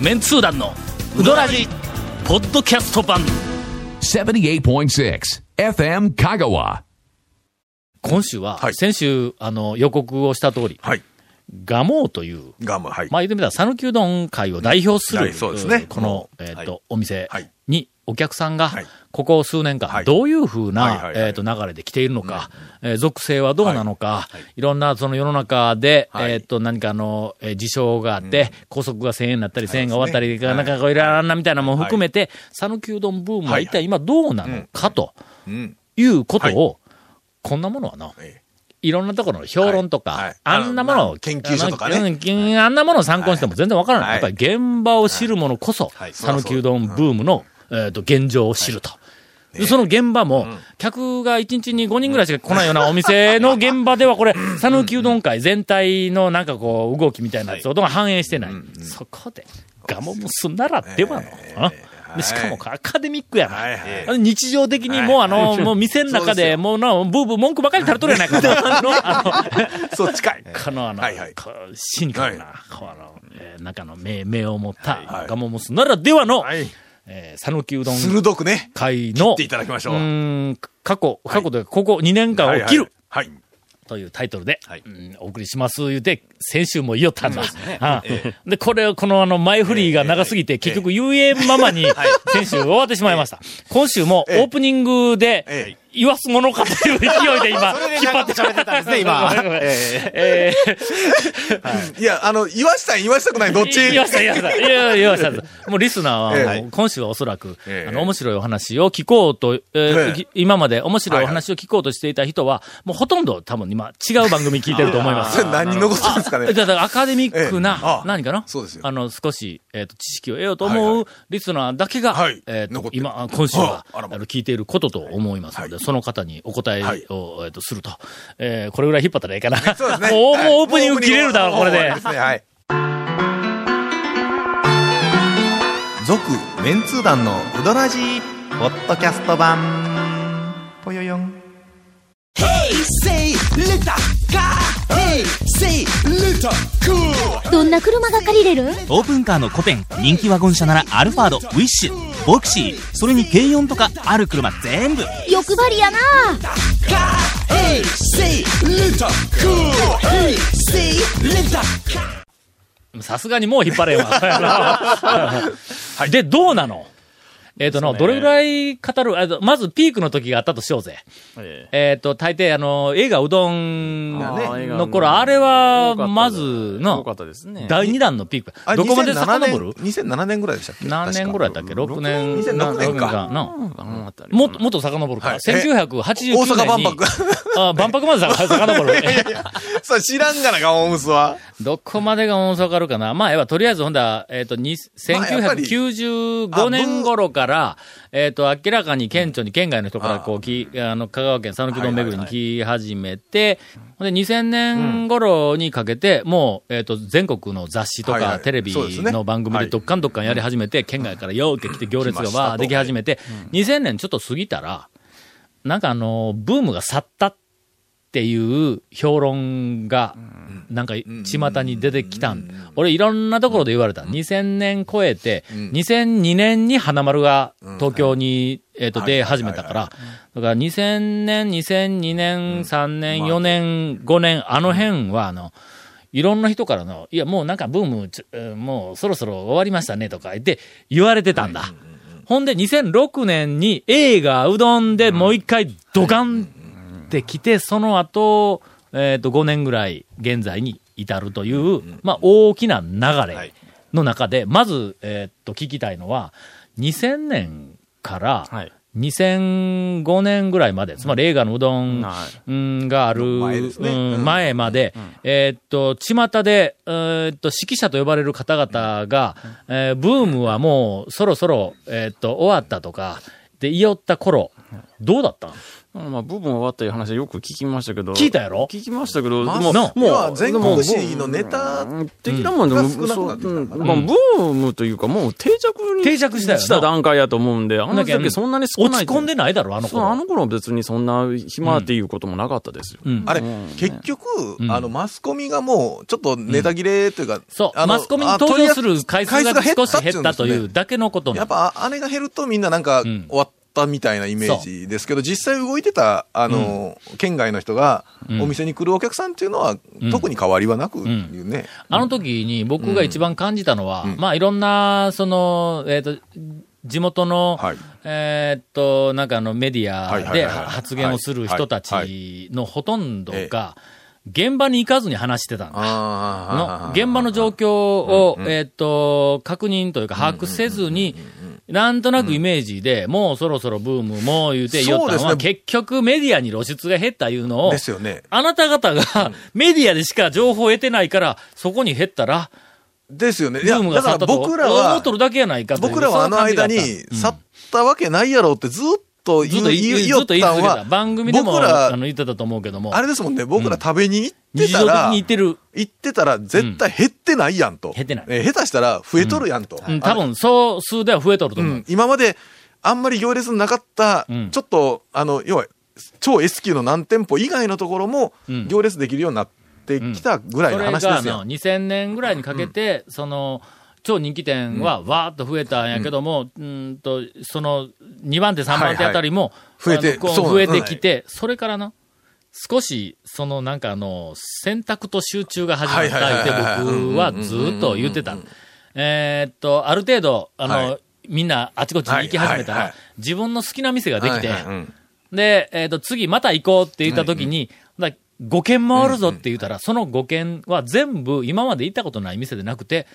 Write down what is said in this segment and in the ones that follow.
メンツー団のウドラジポッドキャスト版78.6 FM Kagawa. 今週は、はい先週あの予告をした通り、はい。ガモーというガム、はい。まあ言ってみたら、讃岐うどん会を代表する、はいそうですねこのも、えっ、はいと、お店はいに、お客さんがはい、ここ数年間、はい。どういうふうな、えっ、と、流れで来ているのか、えー属性はどうなのか、い、ろんな、その世の中で、はい。えっ、と、何かの、えー事象があって、高速が1000円になったり、1000円が終わったり、はいなんかこういろんなみたいなもん含めて、讃岐うどんブームは一体今どうなのか、とうん。いうことを、こんなものはな、えいろんなところの評論とか、あんなものを、研究所とかね。あんなものを参考にしても全然わからない。はい。やっぱり現場を知る者こそ、はい。讃岐うどんブームの、えっと、現状を知ると。で。その現場も、客が1日に5人ぐらいしか来ないようなお店の現場では、これ、讃岐うどん会全体のなんかこう、動きみたいなやつをが反映してない。そこで、ガモムスならではの、しかもアカデミックやな。はい日常的にもうあの、もう店の中で、もうな、ブーブー文句ばかり垂れとるやないか。あの、あの、そう、近い。このあの、はいはい。こうシニカルな、この、えー中の目、目を持った、はいガモモスならではの、はい。えー、讃岐うどん鋭くね、会の、っていただきましょう。うーん、過去、過去で、ここ2年間を切る。はい。というタイトルで、はい。うんお送りします言うて、先週も言おったんだ。で、これを、このあの、前振りが長すぎて、結局言えんままに、先週終わってしまいました。今週もオえ。えープニングでええ、言わすものかという勢いで今、引っ張って喋ってたんですね、今。えー。いや、あの、言わしたい、言わしたくない、どっち？言いました、言いました。いや、言いました。もうリスナーは、今週はおそらく、ええ。あの、面白いお話を聞こうと、今まで面白いお話を聞こうとしていた人は、もうほとんど多分今、違う番組聞いてると思います。そ。れ何に残すんですかね？だからアカデミックな、何かな？そうですよ。あの、少し、えっ、と、知識を得ようと思うリスナーだけが、はい。えっ、と、今、今週は、聞いていることと思いますので、はいその方にお答えを、はいえっ、と、すると。えーこれぐらい引っ張ったらいいかな。そうですね。もう、オープニング切れるだろ、これで。もうですね、はい。続、メンツー団のウドラジー、ポッドキャスト版、ぽよよん。Say little car. Hey, say little cool. どんな車が借りれる？オープンカーのコペン、人気ワゴン車ならアルファード、ウィッシュ、ボクシー、それに軽4とかある車全部。欲張りやな.さすがにもう引っ張れんわ。で、どうなの？えっ、との、どれぐらい語る、あのまずピークの時があったとしようぜ。えっ、と、大抵あの、映画うどんの頃、あれは、まずの、ね。第2弾のピーク。あどこまで2007遡る？年 ?2007 年ぐらいでしたっけ？何年ぐらいだっけ ?6 年。2006年かももっと、もっと遡るか。はい1989大阪万。博。あ、万博までさ遡る。そう、知らんがな、ガオムスは。どこまでが大阪かるかなまあ、えば、とりあえず、ほんだら、えっ、と、にまあやっぱり1995年頃から、えっ、と、明らかに顕著に県外の人から、こう、き、あの、香川県讃岐うどん巡りに来始めて、ほんで、2000年頃にかけて、もう、えっ、と、全国の雑誌とか、はいはい。テレビの番組でどっかんどっかんやり始めて、県外からようけ来て行列がわーでき始めて、2000年ちょっと過ぎたら、なんかあの、ブームが去ったっていう評論が、なんか、巷に出てきたん。俺、いろんなところで言われた。2000年超えて、2002年に花丸が東京に、えっと、出始めたから、だから2000年、2002年、3年、4年、5年、あの辺は、あの、いろんな人からの、いや、もうなんかブームもうそろそろ終わりましたねとか言って言われてたんだ。ほんで、2006年に映画うどんでもう一回ドカンってきて、その後、えっ、と、5年ぐらい現在に至るという、まあ、大きな流れの中で、まず、えっ、と、聞きたいのは、2000年から、はい。2005年ぐらいまで、つまり映画のうどん、がある、前まで、えーっと、巷で、えーっと、指揮者と呼ばれる方々が、えーブームはもうそろそろ、えーっと、終わったとか、で、言いよった頃、どうだったん？まあ、部分終わったいう話はよく聞きましたけど。聞いたやろ？聞きましたけど、まあもう、もう、全国紙のネタうん的なもんでも、が少なくそうなってきたうん。まあ、ブームというか、もう定着に定着したした段階やと思うんで、あの時だけそんなに少ない。落ち込んでないだろ、あの頃。あの頃は別にそんな暇っていうこともなかったですよ。うん。あれうん、結局、ん。あの、マスコミがもう、ちょっとネタ切れというか、そう、マスコミに登場する回数が少し減ったというだけのことなやっぱ、あれが減るとみんななんか、ん。終わったみたいなイメージですけど、実際動いてた、あの、県外の人が、うん。お店に来るお客さんっていうのは、ん。特に変わりはなく、ね。あの時に僕が一番感じたのは、うん。まあいろんな、その、えっ、と、地元の、はい。えーっと、なんかあのメディアで発言をする人たはい。ちのほとんどが、現場に行かずに話してたんだ。あの現場の状況を、うんうんえーっと、確認というか把握せずに、なんとなくイメージで、もうそろそろブームも言うて言ったのは、ね。結局メディアに露出が減ったいうのを、ですよね。あなた方がメディアでしか情報を得てないから、そこに減ったら、ですよね。いブームがだから去ったと。僕らは僕らはあの間に去ったわけないやろってずっと言ったん。は、番組でも僕らあの言ってたと思うけども、あれですもんね、僕ら食べに行ってたら、に言ってる。行ってたら絶対減ってないやんと。減ってないえー下手したら増えとるやんと。うん、多分、総数では増えとると思う。うん、今まであんまり行列のなかった、うんちょっと、あの、要は、超 S 級の何店舗以外のところもうん行列できるようになってきたぐらいのそれがあの話ですよ。2000年ぐらいにかけて、その、超人気店はわーっと増えたんやけども、うんと、その、2番手、3番手あたりも、はいはい。増えて増えてきて、それからな、少し、そのなんかあの、選択と集中が始まったはいはいってはいはい僕はずーっと言ってた。えーっと、ある程度、あの、はい。みんなあちこちに行き始めたらはいはいはい、自分の好きな店ができて、で、えっ、と、次また行こうって言った時に、だ5軒回るぞって言ったら、その5軒は全部今まで行ったことない店でなくて、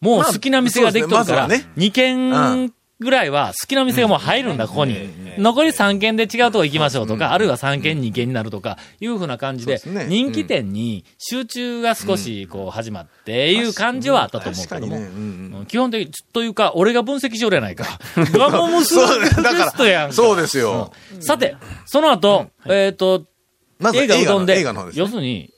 もう好きな店ができとるから、まあそうですね。2軒ぐらいは好きな店がもう入るんだ、ここに。残り3軒で違うとこ行きましょうとか、あるいは3軒2軒になるとか、いうふうな感じで、人気店に集中が少しこう始まっていう感じはあったと思うけども、基本的に、というか、俺が分析しよるやないか。ガモムスストやん。そうですよ。さて、その後、えっ、と、映画うどんで。要するに、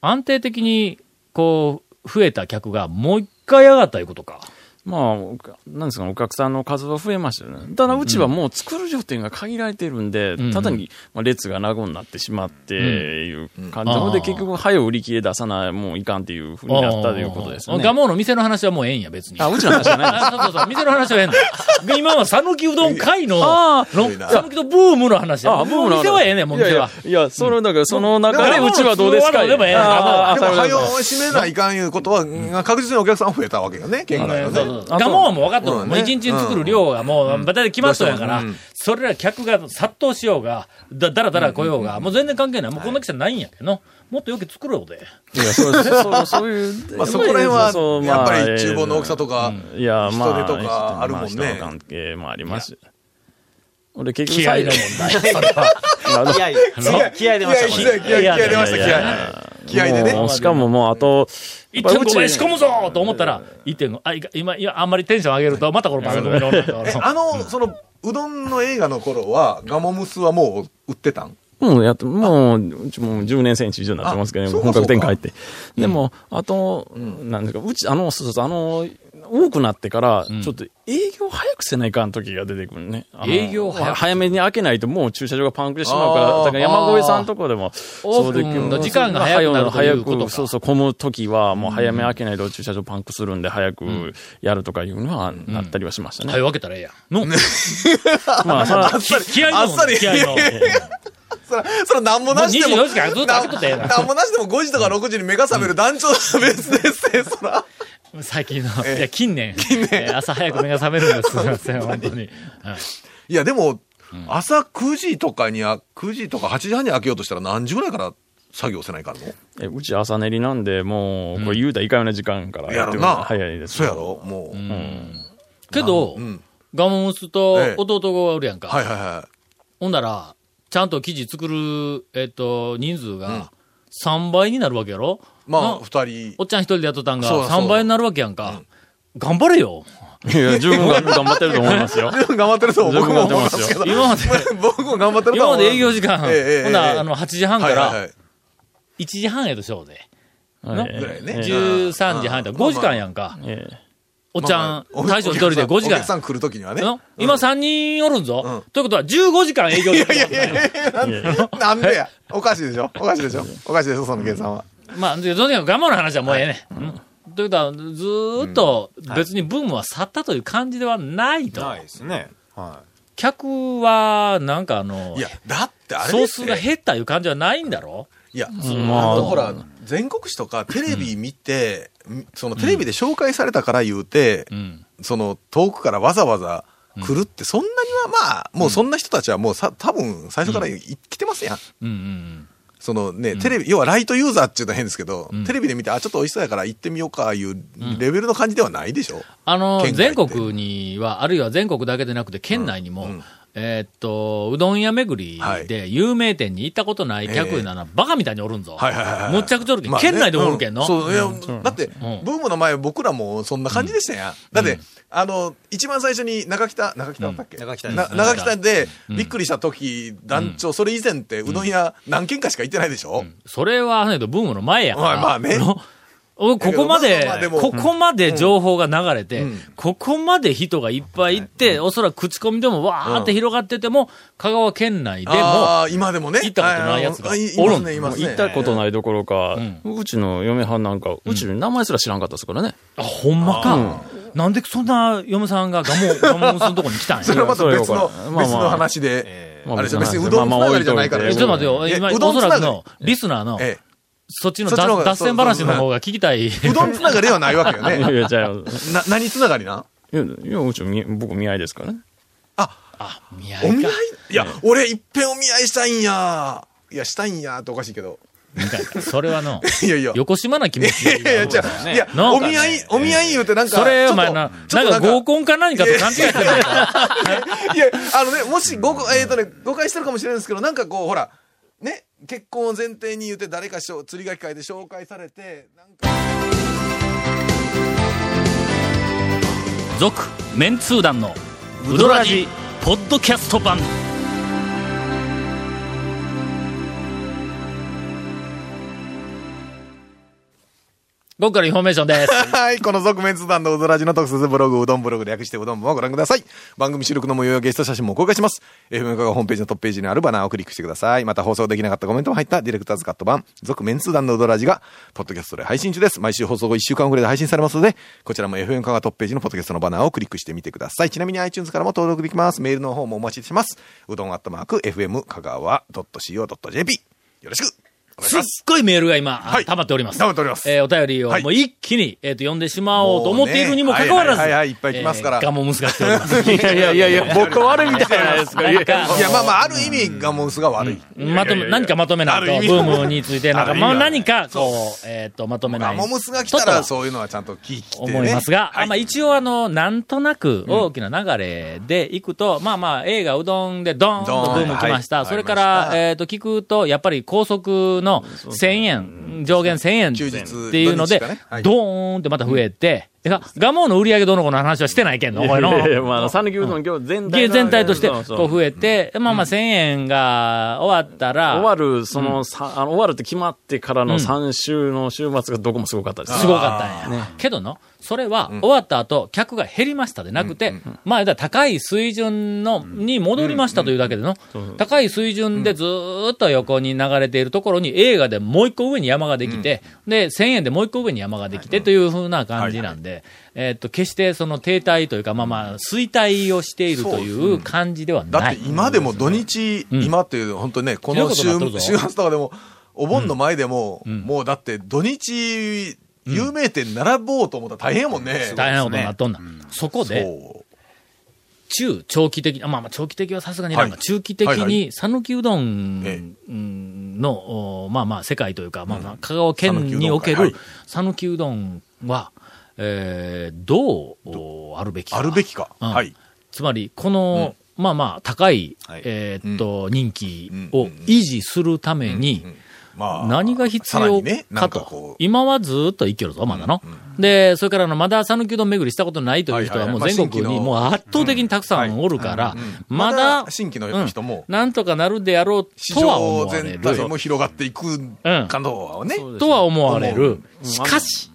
安定的に、こう、増えた客がもう一回上がったいうことか。まあ、なんですかね、お客さんの数は増えましたよね。ただ、うちはもう作る量店が限られてるんで、んただに、まあ、列が長になってしまって、いう感じなので、結局、早う売り切れ出さない、もういかんっていうふうになったということですね。ガモの店の話はもうええんや、別に。あ、うちの話じゃないです。あそうそう店の話はええんだ。今は讃岐うどん会の、あの讃岐うどんブームの話や。あ、ブームの店はええねん、もう店は。いやいや、いやそれだから、その中で、うちはどうですか？でもええで早を閉めないかんいうことは、確実にお客さん増えたわけよね、県外のそうね。そうガモはもう分かっとる。うんもう一日に作る量がもう、大体決まっとるやからうん、それら客が殺到しようが、だだらだら来ようが、もう全然関係ない。もうこんなきゃないんやけど、もっとよく作ろうで。いや、そうです。そうそういう。まあそこら辺はやっぱりまあ厨房の大きさとかいや、まあ、人手とかあるもんね関係もあります。俺結局気合の問題。それは。気合い、気合い出ました。気合い、気合い、気合い出ました、気いやい合い。気合いでね。しかももうあと、1.5倍仕込むぞと思ったら、1.5、あ、今、いや、あんまりテンション上げると、またこの番組の。あの、その、うどんの映画の頃は、ガモムスはもう売ってたん？もうやっと、もう、うちもう10年選手以上になってますけど、本格展開って。でも、あと、なんですか、うち、あの、そうそう、あの、多くなってから、ちょっと営業早くせないかん時が出てくるね。営業早めに開けないともう駐車場がパンクしてしまうから、だから山越さんとこでも、オープンの時間が早くなるということか早く、そうそう、混む時はもう早め開けないと駐車場パンクするんで、早くやるとかいうのはなったりはしましたね。はい、分けたらええやん。の、まあ、っさり。気合いのあっさり。気合いの。そら、そら、なんもなしでも。もう24時間ずっと開けとったらええななんもなしでも5時とか6時に目が覚める団長は別ですね、そら。最近の、いや、近年、えー朝早く目が覚めるんです。すみません、本当に。はい。いや、でも、朝9時とかにあ、9時とか8時半に開けようとしたら何時ぐらいから作業せないかんの？えうち朝練りなんで、もう、これ言うたらいかんような時間からやってる早いです。そうやろ？もう。けど、うん。ガモムスとええ。弟がおるやんか。はいはいはほんなら、ちゃんと記事作る、えっと、人数が3倍になるわけやろ？い。まあ、な二人。おっちゃん一人でやっとったんがそうそう3倍になるわけやんか。頑張れよ。いや、十分頑張ってると思いますよ。十分頑張ってると僕も思いますけど。今まで、僕も頑張ってると今ま思うで営業時間、ほんなあの、8時半からはいはいはい1時半やとしようで。はいぐらいねええ13時半やったら5時間やんか。ええおっちゃん大将一人で5時間お客。さん来るときにはね。の今3人おるんぞ。うんということは15時間営業できるいやいや なんでや。おかしいでしょおかしいでしょおかしいでしょその計算は。まあ、でとにかく我慢の話はもうええね。うん。ということは、ずーっと別にブームは去ったという感じではないと。ないですね。は客は、なんかあのい、や、だってあれ総ですよ。数が減ったいう感じはないんだろ？いや、まああとほら、全国紙とかテレビ見て、そのテレビで紹介されたから言うて、うん。その遠くからわざわざ来るって、そんなにはまあ、もうそんな人たちはもうさ、多分最初からい来てますやん。うんうんそのね、テレビ、要はライトユーザーっていうのは変ですけど、ん。テレビで見て、あ、ちょっと美味しそうやから行ってみようか、いうレベルの感じではないでしょ？あの、全国には、あるいは全国だけでなくて、県内にも、うんえーっと、うどん屋巡りで有名店に行ったことない客いうのは、バカみたいにおるんぞ。はいはいはいはい。むっちゃくちゃおるけん。まあね。県内でもおるけんの。うそう、いや、だって、ん。ブームの前、僕らもそんな感じでしたやん。だって、あの、一番最初に中北、中北だったっけ、中北中北で、びっくりした時、団長、それ以前って、うどん屋何軒かしか行ってないでしょ、それは、ね、ブームの前やから。まあまあね ここまでまあで、もここまで情報が流れて、うんここまで人がいっぱい行って、おそらく口コミでもわーって広がってても、香川県内でも、ああ、今でもね。行ったことないやつがおるんね、ね。行ったことないどころか、ううちの嫁はんなんか、うちの名前すら知らんかったですからね。あ、ほんまか。なんでそんな嫁さんがガモ、ガモムスのとこに来たんや。それはまた別の別の話で。まああれですよ、別にうまあどんつながりじゃないからえ、まあちょっと待ってよ。今、おそらくの、リスナーの、えそっちの脱線話の方が聞きたい。え。うどんつながりではないわけよいやね。いや、じゃあ、いな、何つながりなん？や、いやうちみ、僕見合いですからね。あ、あ、見合いかお見合い？いや、俺いっぺんお見合いしたいんや。いや、したいんやっておかしいけど。みたいな。それはの、いやいや。横島な気持ちいやいや、じゃあ、いや、お見合い、お見合い言うてなんか。それ、お前な、なんか合コンか何かと勘違いしてる やんか。いや、あのね、もしご、えっ、とね、誤解してるかもしれないですけど、なんかこう、ほら、ね、結婚を前提に言って誰かしょ釣りがき会で紹介されて、なんか。続、メンツー団の、ウドラジ、ポッドキャスト版。ここからインフォメーションです。はい、この続麺通団のうどらじの特設ブログ、うどんブログ略してうどんもご覧ください。番組収録の模様やゲスト写真も公開します。FM カがホームページのトップページにあるバナーをクリックしてください。また放送できなかったコメントも入ったディレクターズカット版、続麺通団のうどらじが、ポッドキャストで配信中です。毎週放送後1週間遅れで配信されますので、こちらも FM カがトップページのポッドキャストのバナーをクリックしてみてください。ちなみに iTunes からも登録できます。メールの方もお待ちしてます。うどんアットマーク、FM 香川 .co.jp。よろしくすっ。ごいメールが今、はい。溜まっております。溜まっております。えーお便りをはい。もう一気に、えっ、と、読んでしまおうと思っているにもかかわらず、ねはいはいはいはい。いっぱい来ますからえーガモムスが来ております。いや いやいやいや、僕悪いみたいじゃないですか。いや、まあまあ、ある意味がモンスが悪い。まとめ、何かまとめないと、ブームについて、なんか、まあ何か、こう、えっ、と、まとめない。ガモムスが来たら、そういうのはちゃんと聞いてね。思いますが、まあ一応あの、なんとなく大きな流れでいくと、まあまあ映画うどんでドーンとブーム来ました。はい。それからえっ、と、聞くと、やっぱり高速の1000円、上限1000円っていうので、ドーンってまた増えて、ガモの売り上げどうのこの話はしてないけんの、お前の。いやいやまあうどん今日全体全体として、こそう増えて、まあまあ1000円が終わったら、終わる、その、さあの終わるって決まってからの3週の週末がどこもすごかったです。すごかったんや。けどの、それは終わった後、客が減りましたでなくて、まあ、高い水準の、に戻りましたというだけでの、高い水準でずーっと横に流れているところに映画でもう一個上に山ができて、で、1000円でもう一個上に山ができてというふうな感じなんで、えっと、決してその停滞というか、まあまあ、衰退をしているという感じではない。だって今でも土日、ん今っていう、本当ね、この週末とかでも、お盆の前でも、ん。もうだって土日、有名店並ぼうと思ったら大変やもんね。大変なことになっとんな。そこで、そ中長期的、あまあまあ長期的はさすがにな中期的に、讃岐うどんの、おまあまあ世界というか、まあまあ香川県におけるはい。讃岐うどんは、えーどうおあるべきう。か。あるべきか。うん。はい。つまり、この、まあまあ高い、はい。えーっと、人気を維持するために、まあ何が必要かと。か今はずっと生きるぞ、まだの。で、それからあの、まだ讃岐うどん巡りしたことないという人はもう全国にもう圧倒的にたくさんおるから、ままだだ、新規の人も。うんなんとかなるであろう市とは思場われる。全体も広がっていくかどうはね。とは思われる。うん。しかし、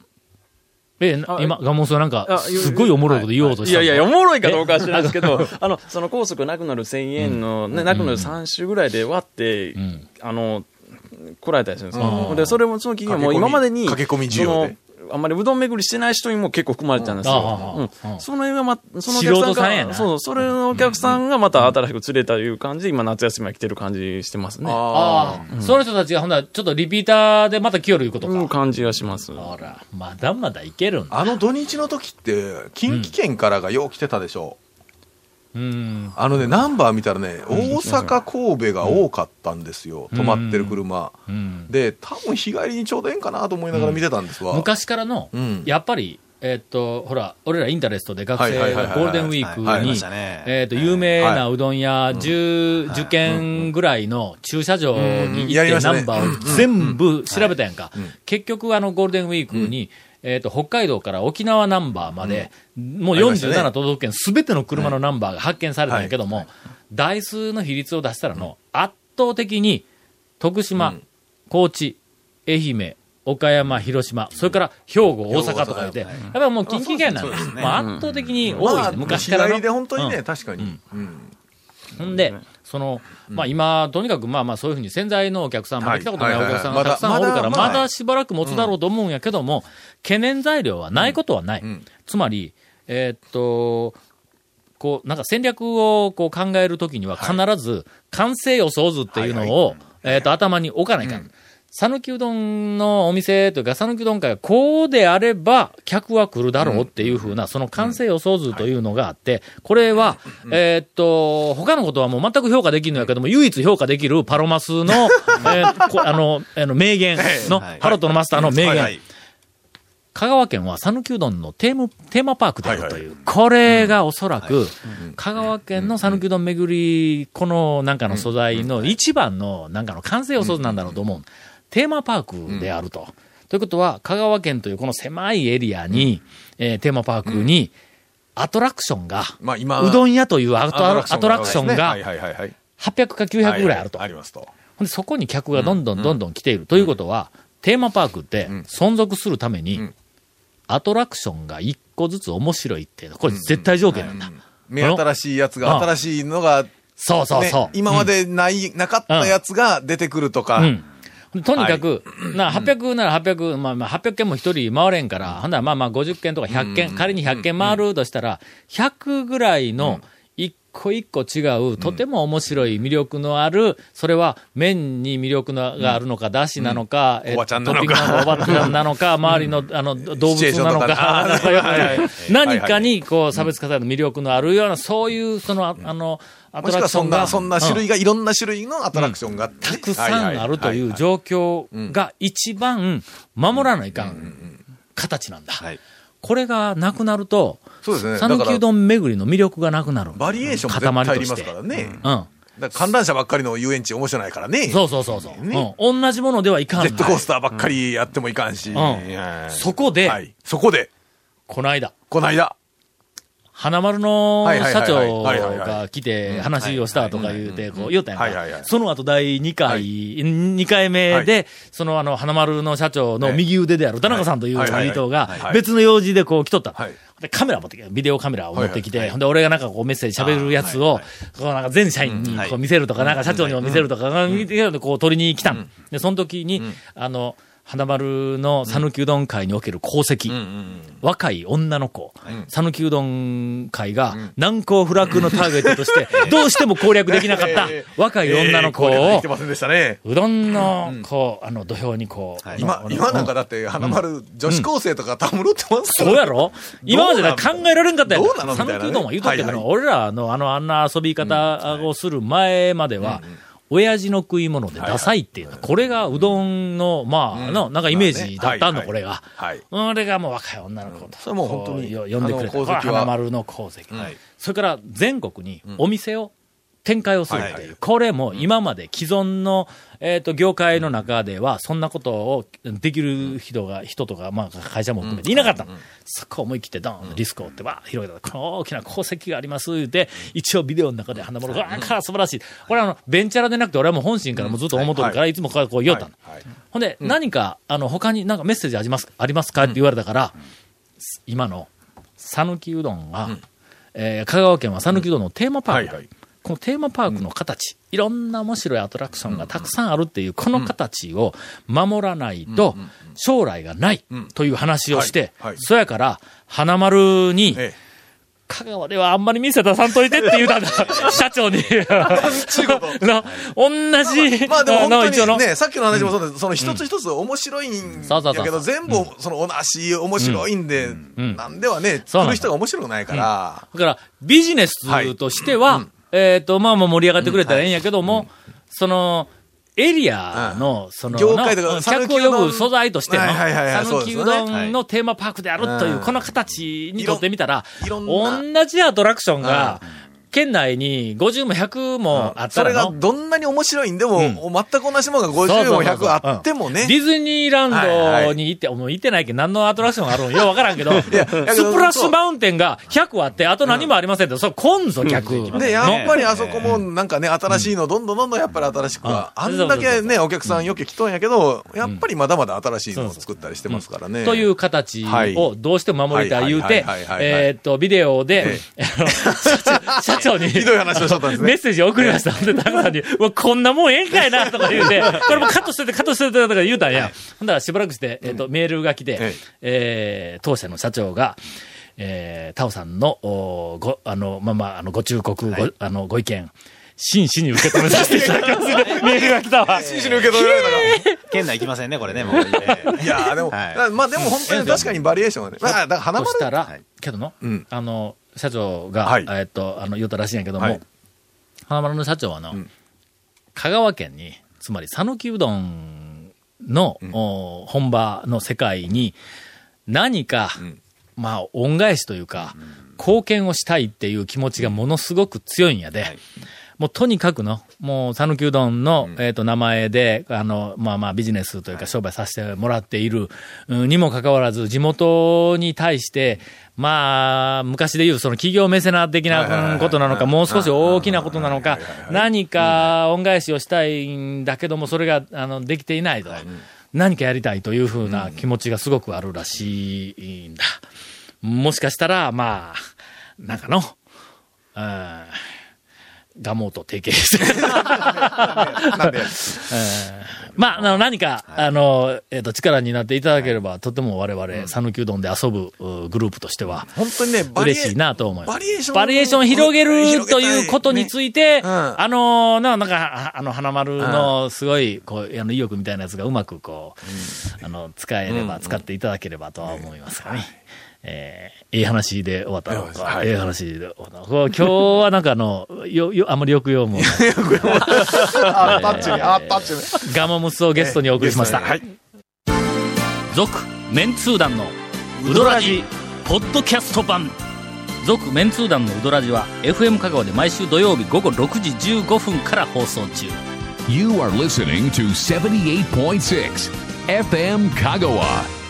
え、今、ガモンスはなんか、あすごいおもろいこと言おうとしたのい。やいや、おもろいかどうかは知らないですけど、あの、その高速なくなる1000円の、ね、なくなる3週ぐらいで割って、ん。あの、来られたりするんですうよ。んで、それもその企業も今までに、駆け込み需要であんまりうどん巡りしてない人にも結構含まれてたんですよ。その辺がま、そのお素客さん人さんそう、それのお客さんがまた新しく連れたという感じで、今夏休みは来てる感じしてますね。ああ、その人たちがほんならちょっとリピーターでまた来よるいうことか。うん、感じがします。ほら、まだまだいけるんだ。あの土日の時って、近畿圏からがよう来てたでしょ。うん。あのね、ナンバー見たらね、大阪、神戸が多かったんですよ。止まってる車。うん。で、多分日帰りにちょうどええんかなと思いながら見てたんですわ。昔からの、うん。やっぱり、えーっと、ほら、俺らインタレストで学生がゴールデンウィークにえーっと、有名なうどん屋10、10軒ぐらいの駐車場にうん行ってナンバーを全部調べたやんか。結局、あの、ゴールデンウィークに、えーっと、北海道から沖縄ナンバーまで、もうありましたね。47都道府県すべての車のナンバーが発見されたんやけども、台数の比率を出したらの、圧倒的に、徳島、高知、愛媛、岡山、広島、それから兵庫、大阪とか言って、やっぱりもう近畿圏なん。だ。まあ圧倒的に多いね、まあ、昔からの。で。本当にね、うん。確かに。うん。ほんで、その、まあ今、とにかくまあまあそういうふうに潜在のお客さん、まだ来たことないお客さんがたくさんおるから、まだしばらく持つだろうと思うんやけども、懸念材料はないことはない。ん。つまり、えーっと、こう、なんか戦略をこう考えるときには必ず、完成予想図っていうのを、えーっと、頭に置かないかん。讃岐うどんのお店というか、讃岐うどん会がこうであれば、客は来るだろうっていうふうな、その完成予想図というのがあって、これは、えーっと、他のことはもう全く評価できるのやけども、唯一評価できるパロマスの、えあの、あの、名言の、ハロットのマスターの名言。はいはい香川県は讃岐うどんのテーマテーマパークであるという、これがおそらく、香川県の讃岐うどん巡り、このなんかの素材の一番のなんかの完成予想図なんだろうと思う。テーマパークであると。ということは、香川県というこの狭いエリアに、えーテーマパークに、アトラクションが、まあ今、うどん屋というアトラクションがはいはいはいはい。800か900ぐらいあると。ありますと。そこに客がどんどんどんどん来ている。ということは、テーマパークって存続するために、アトラクションが一個ずつ面白いっていうの、これ絶対条件なんだ。目新しいやつが、新しいのが、そうそうそう。ね今までない、なかったやつが出てくるとか。うん。とにかく、な、800なら800、まあまあ800件も一人回れんから、ほんならまあまあ50件とか100件、仮に100件回るとしたら、100ぐらいの一個一個違う、とても面白い魅力のある、それは麺に魅力のがあるのか、だしなのか、えっとおばちゃんなのか。トッピングおばちゃんなのか、周りの、あの、動物なのか、何かにこう差別化される魅力のあるような、そういう、その、ああの、アトラクションが。そんな種うん。類が、いろんな種類のアトラクションがたくさんあるという状況が一番守らないかん。形なんだ。はい。これがなくなると。讃岐うどん巡りの魅力がなくなる。バリエーションも絶対ありますからね。うん。だから観覧車ばっかりの遊園地面白いからね。そうそうそうそう。ねうん。同じものではいかんジェットコースターばっかりやってもいかんし。んはいそこで、はい。そこで、この間、この間。花丸のはいはいはい社長はいはいはいはいが来て話をしたとか言うて、こう言うたやんかはいはいはい。その後第2回、2回目で、そのあの、花丸の社長の右腕である田中さんというはいはいはい人がはい別の用事でこう来とったのはいで、カメラ持ってきて、ビデオカメラを持ってきて、はいはいほんで、俺がなんかこうメッセージ喋るやつを、こうなんか全社員にこう見せるとか、なんか社長にも見せるとか、見てこう取りに来たの。で、その時に、あの、花丸の讃岐うどん会における功績、若い女の子、讃岐うどん会が難攻不落のターゲットとして、どうしても攻略できなかった 若い女の子を。うどんの、こう、あの、土俵にこう、今、今なんかだって、花丸、女子高生とかたむろってますそうやろ？今までだ考えられんかったやん讃岐うどんは言うとったけど、はいはい俺らのあの、あんな遊び方をする前までは、親父の食い物でダサいっていうのは、これがうどんの、まあ、の、なんかイメージだったんだ、これが。はい。俺がもう若い女の子と。それもう本当に呼んでくれた。花丸の功績。はいそれから全国にお店を展開をするっていう。これも今まで既存の、えっ、と、業界の中では、そんなことをできる人が、人とか、まあ、会社も含めていなかった。の。そこ思い切ってドーンとリスクを負って、わー広げた。ら、この大きな功績があります、言うて、一応ビデオの中で花丸が、あー素晴らしい。これあの、ベンチャラでなくて、俺はもう本心からもうずっと思っとるから、いつもこう言おったの。ほんで、何か、あの、他になんかメッセージあります、ありますか？って言われたから、今の、讃岐うどんが、えー香川県は讃岐うどんのテーマパークこのテーマパークの形、いろんな面白いアトラクションがたくさんあるっていう、この形を守らないと、将来がないという話をしてそやから、花丸に、え香川ではあんまり店出さんといてって言うたんだ、社長に。な 同じ、え。まあでも本当にね、さっきの話もそうです。その一つ一つ面白いんそうそうそうやけど、全部その同じ面白いんで、ん。なんではね、来る人が面白くないから。だから、ビジネスとしては、えっ、と、まあまあ盛り上がってくれたらええんやけども、その、エリアの、その、客を呼ぶ素材としての、讃岐うどんのテーマパークであるという、うん。この形にとってみたら、同じアトラクションが、県内に50も100もあったそれがどんなに面白いんでも、全く同じものが50も100あってもね。ディズニーランドに行って、もう行ってないけど、何のアトラクションがあるのようわからんけど、スプやラッシュマウンテンが100あって、あと何もありませんって、それ来ん。ぞ、客。で、やっぱりあそこもなんかね、新しいの、どんどんどんどんやっぱり新しくは、あんだけね、お客さんよく来とんやけど、やっぱりまだまだ新しいのを作ったりしてますからね。という形をどうしても守りたい言うてはいはいはいはいはい、えーっと、ビデオで、あの社長に、ひどい話をしとったんですねメッセージを送りました。で、高さんに、うわ、こんなもんええんかいな、とか言うて、これもカットしてて、カットしてて、とか言うたんや。ほんだらしばらくして、えーっと、メールが来てえ、えー当社の社長が、えー、タオさんの、おご、あの、まあまあ、あの、ご忠告、ご、あの、ご意見、真摯に受け止めさせていただきます。メールが来たわ。真摯に受け止められたか県内行きませんね、これね、もう。ら。いやーでも、はいまあでも本当に確かにバリエーションはね。まあ、だから花丸そしたら、はいけどの、うんあの、社長が、はい。えっと、あの、言ったらしいんやけども、はい。花丸の社長はの、ん。香川県に、つまり、讃岐うどんの、お本場の世界に、何か、ん。まあ、恩返しというか、貢献をしたいっていう気持ちがものすごく強いんやで、もうとにかくの、もう、讃岐うどんの、えっ、と、名前で、あの、まあまあ、ビジネスというか商売させてもらっている、うんにもかかわらず、地元に対して、まあ、昔で言う、その企業メセナ的なうんことなのか、もう少し大きなことなのか、何か恩返しをしたいんだけども、それが、あの、できていないと。何かやりたいというふうな気持ちがすごくあるらしいんだ。もしかしたら、まあ、なんかの、うんガモと提携して。なんで、まあ、あの、何か、あの、えっ、と、力になっていただければ、とても我々、讃岐うどんで遊ぶうグループとしては、本当にね、嬉しいなと思います。バリエーションバリエーションを広げるということについて、ねうん。あの、ななんか、あの、花丸のすごい、こう、あの、意欲みたいなやつがうまくこう、あの、使えれば、使っていただければとは思いますがね。えー、いい話で終わったのいええ話で終わったのか。今日はなんかあの、よ、よ、あんまり抑揚もない。あタッチに、あタッチに。ガモムスをゲストにお送りしました。はい。続、メンツー団のウドラジ、ポッドキャスト版。続、メンツー団のウドラジは、FM 香川で毎週土曜日午後6時15分から放送中。You are listening to 78.6 FM Kagawa.